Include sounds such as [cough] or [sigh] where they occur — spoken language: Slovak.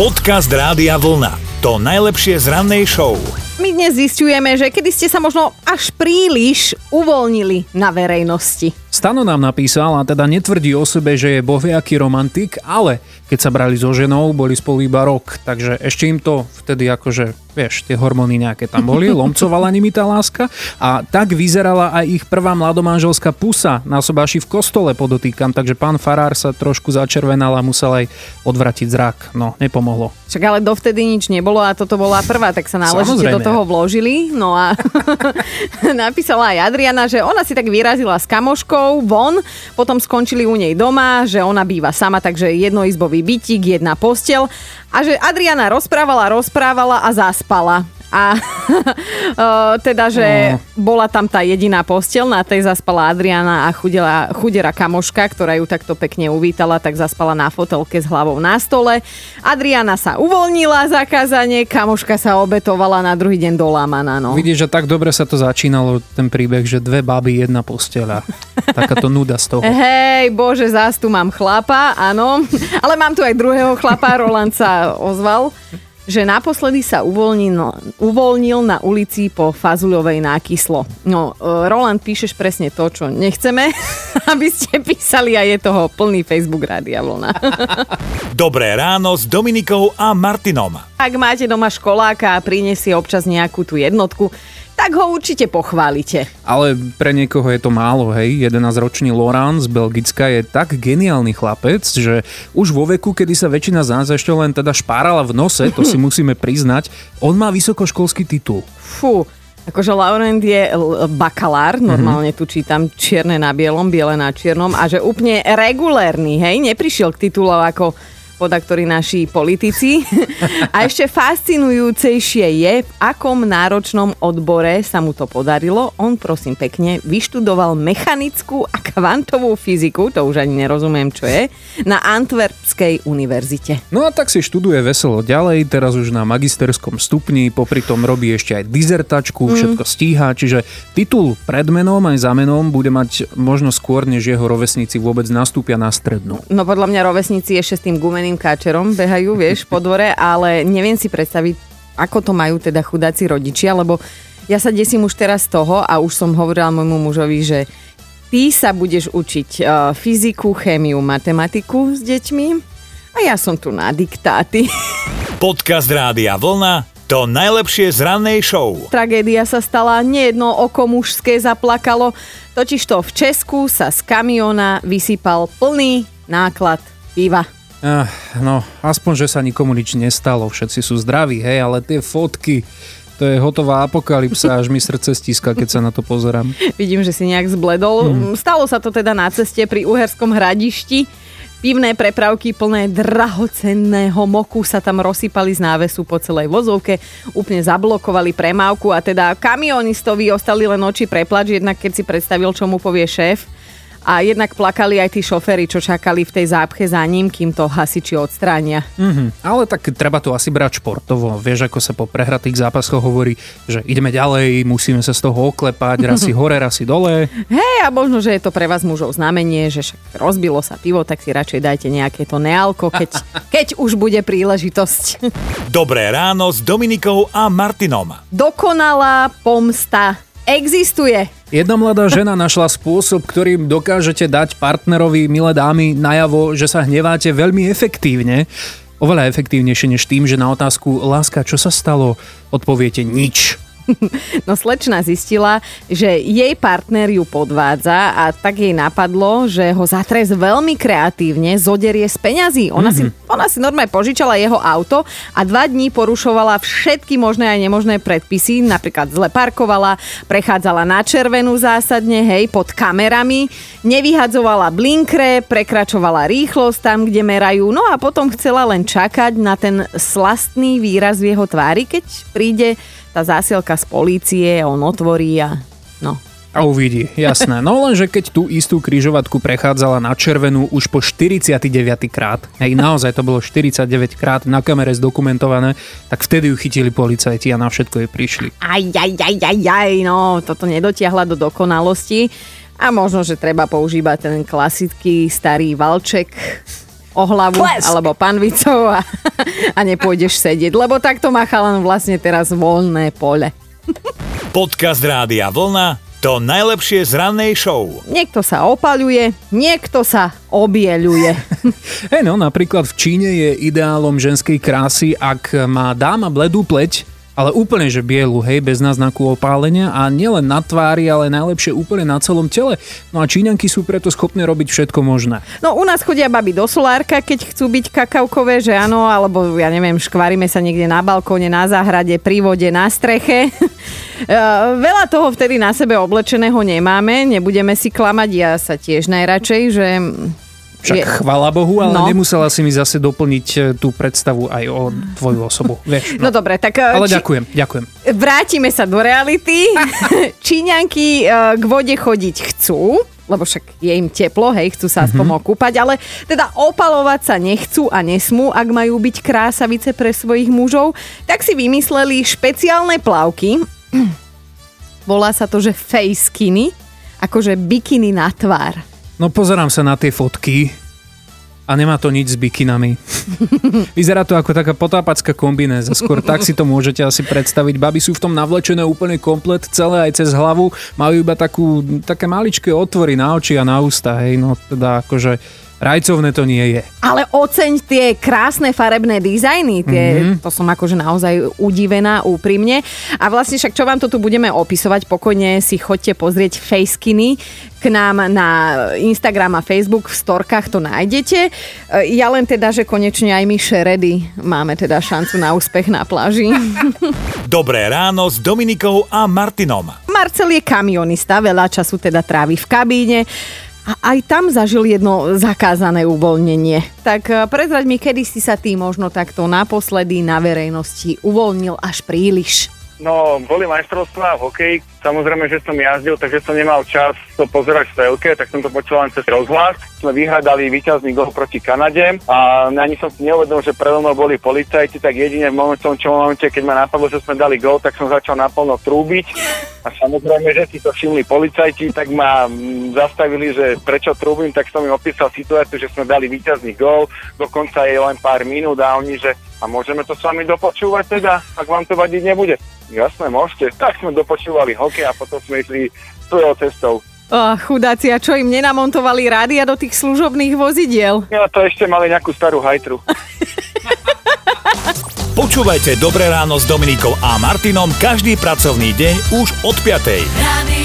Podcast Rádia Vlna. To najlepšie z rannej show. My dnes zistujeme, že kedy ste sa možno až príliš uvoľnili na verejnosti. Stano nám napísal a teda netvrdí o sebe, že je bohviaký romantik, ale keď sa brali so ženou, boli spolu iba rok, takže ešte im to vtedy akože, vieš, tie hormóny nejaké tam boli, [laughs] lomcovala nimi tá láska a tak vyzerala aj ich prvá mladomanželská pusa na sobáši v kostole podotýkam, takže pán Farár sa trošku začervenal a musel aj odvratiť zrak, no nepomohlo. Však ale dovtedy nič nebolo a toto bola prvá, tak sa náležite do Samozrejme. toho vložili. No a [laughs] napísala aj Adriana, že ona si tak vyrazila s kamoškou von, potom skončili u nej doma, že ona býva sama, takže jednoizbový bytík, jedna postel a že Adriana rozprávala, rozprávala a zaspala. A [laughs] teda, že bola tam tá jediná postel, na tej zaspala Adriana a chudela, chudera kamoška, ktorá ju takto pekne uvítala, tak zaspala na fotelke s hlavou na stole. Adriana sa uvoľnila zakázanie, kamoška sa obetovala na druhý deň dolámaná. No. Vidíš, že tak dobre sa to začínalo, ten príbeh, že dve baby, jedna posteľa. Takáto nuda z toho. Hej, bože, zás tu mám chlapa, áno. Ale mám tu aj druhého chlapa, Roland sa ozval že naposledy sa uvoľnil, uvoľnil na ulici po fazuľovej nákyslo. No, e, Roland, píšeš presne to, čo nechceme, [laughs] aby ste písali a je toho plný Facebook Rádia Vlna. [laughs] Dobré ráno s Dominikou a Martinom. Ak máte doma školáka a prinesie občas nejakú tú jednotku, tak ho určite pochválite. Ale pre niekoho je to málo, hej. 11-ročný Laurent z Belgicka je tak geniálny chlapec, že už vo veku, kedy sa väčšina z nás ešte len teda špárala v nose, to si [laughs] musíme priznať, on má vysokoškolský titul. Fú, akože Laurent je bakalár, normálne tu čítam čierne na bielom, biele na čiernom a že úplne regulérny, hej, neprišiel k titulov ako podaktori naši politici. [laughs] A ešte fascinujúcejšie je, v akom náročnom odbore sa mu to podarilo. On, prosím pekne, vyštudoval mechanickú a kvantovú fyziku, to už ani nerozumiem, čo je, na Antwerpskej univerzite. No a tak si študuje veselo ďalej, teraz už na magisterskom stupni, popri tom robí ešte aj dizertačku, všetko stíha, čiže titul pred menom aj za menom bude mať možno skôr, než jeho rovesníci vôbec nastúpia na strednú. No podľa mňa rovesníci ešte s tým gumeným káčerom behajú, vieš, po dvore, ale neviem si predstaviť, ako to majú teda chudáci rodičia, lebo ja sa desím už teraz toho a už som hovorila môjmu mužovi, že ty sa budeš učiť uh, fyziku, chémiu, matematiku s deťmi a ja som tu na diktáty. Podcast Rádia Vlna. To najlepšie z rannej show. Tragédia sa stala, nejedno oko mužské zaplakalo, totižto v Česku sa z kamiona vysypal plný náklad piva. Ach, no, aspoň, že sa nikomu nič nestalo, všetci sú zdraví, hej, ale tie fotky, to je hotová apokalypsa, až mi srdce stíska, keď sa na to pozerám. [laughs] Vidím, že si nejak zbledol. Mm. Stalo sa to teda na ceste pri Uherskom hradišti. Pivné prepravky plné drahocenného moku sa tam rozsypali z návesu po celej vozovke, úplne zablokovali premávku a teda kamionistovi ostali len oči preplač, jednak keď si predstavil, čo mu povie šéf. A jednak plakali aj tí šoféry, čo čakali v tej zápche za ním, kým to hasiči odstránia. Mhm, ale tak treba to asi brať športovo. Vieš, ako sa po prehratých zápasoch hovorí, že ideme ďalej, musíme sa z toho oklepať, raz si [laughs] hore, raz si dole. Hej, a možno, že je to pre vás mužov znamenie, že však rozbilo sa pivo, tak si radšej dajte nejaké to nealko, keď, [laughs] keď už bude príležitosť. Dobré ráno s Dominikou a Martinom. Dokonalá pomsta existuje. Jedna mladá žena našla spôsob, ktorým dokážete dať partnerovi, milé dámy, najavo, že sa hneváte veľmi efektívne. Oveľa efektívnejšie než tým, že na otázku láska, čo sa stalo, odpoviete nič. [laughs] No slečna zistila, že jej partner ju podvádza a tak jej napadlo, že ho zatres veľmi kreatívne zoderie z peňazí. Ona, mm-hmm. si, ona si normálne požičala jeho auto a dva dní porušovala všetky možné a nemožné predpisy, napríklad zle parkovala, prechádzala na červenú zásadne, hej, pod kamerami, nevyhadzovala blinkre, prekračovala rýchlosť tam, kde merajú, no a potom chcela len čakať na ten slastný výraz v jeho tvári, keď príde tá zásielka z polície, on otvorí a no. A uvidí, jasné. No lenže keď tú istú kryžovatku prechádzala na červenú už po 49 krát, hej, naozaj to bolo 49 krát na kamere zdokumentované, tak vtedy ju chytili policajti a na všetko jej prišli. Aj, aj, aj, aj, aj, no, toto nedotiahla do dokonalosti. A možno, že treba používať ten klasický starý valček. O hlavu Plesk. alebo panvicou a, [laughs] a nepôjdeš sedieť, lebo takto má chalan vlastne teraz voľné pole. Podcast Rádia Vlna to najlepšie z rannej show. Niekto sa opaľuje, niekto sa obieľuje. [laughs] Hej no, napríklad v Číne je ideálom ženskej krásy, ak má dáma bledú pleť, ale úplne, že bielu, hej, bez náznaku opálenia a nielen na tvári, ale najlepšie úplne na celom tele. No a Číňanky sú preto schopné robiť všetko možné. No u nás chodia baby do solárka, keď chcú byť kakavkové, že áno, alebo ja neviem, škvaríme sa niekde na balkóne, na záhrade, pri vode, na streche. [laughs] E, Veľa toho vtedy na sebe oblečeného nemáme, nebudeme si klamať, ja sa tiež najradšej, že Však Je- chvala Bohu, ale No. nemusela si mi zase doplniť e, tú predstavu aj o tvoju osobu. [laughs] Vieš, No dobre, tak... e, ale či- ďakujem, ďakujem. Vrátime sa do reality. [laughs] Číňanky e, k vode chodiť chcú, lebo však je im teplo, hej, chcú sa aspoň okúpať, ale teda opalovať sa nechcú a nesmú, ak majú byť krásavice pre svojich mužov, tak si vymysleli špeciálne plavky. [clears throat] Volá sa to, že face skinny, akože bikiny na tvár. No pozerám sa na tie fotky a nemá to nič s bikinami. [laughs] Vyzerá to ako taká potápacká kombinéza, skôr tak si to môžete asi predstaviť. Baby sú v tom navlečené úplne komplet, celé aj cez hlavu, majú iba takú, také maličké otvory na oči a na ústa, hej, no teda akože rajcovné to nie je. Ale oceň tie krásne farebné dizajny, tie, mm-hmm. to som akože naozaj udivená úprimne. A vlastne však čo vám to tu budeme opisovať, pokojne si chodte pozrieť facekiny k nám na Instagram a Facebook, v storkách to nájdete. E, Ja len teda, že konečne aj my šeredy máme teda šancu na úspech na pláži. [laughs] Dobré ráno s Dominikou a Martinom. Marcel je kamionista, veľa času teda trávi v kabíne aj tam zažil jedno zakázané uvoľnenie. Tak eh, prezraď mi, kedy si sa ty možno takto naposledy na verejnosti uvoľnil až príliš. No, boli majstrovstvá v hokeji. Samozrejme, že som jazdil, takže som nemal čas to pozerať v telke, tak som to počul len cez rozhlas. Sme vyhľadali víťazný gol proti Kanade a ani som si neuvedomil, že predo mnou boli policajti, tak jedine v momente, čo momente, keď ma napadlo, že sme dali gol, tak som začal naplno trúbiť. A samozrejme, že si to všimli policajti, tak ma mm, zastavili, že prečo trúbim, tak som im opísal situáciu, že sme dali víťazný gol, dokonca je len pár minút a oni, že a môžeme to s vami dopočúvať teda, ak vám to vadiť nebude. Jasné, môžete. Tak sme dopočúvali hokej a potom sme išli svojou cestou. Oh, chudáci, a čo im nenamontovali rádia do tých služobných vozidiel? Ja to ešte mali nejakú starú hajtru. [laughs] Počúvajte Dobré ráno s Dominikou a Martinom každý pracovný deň už od 5. Radio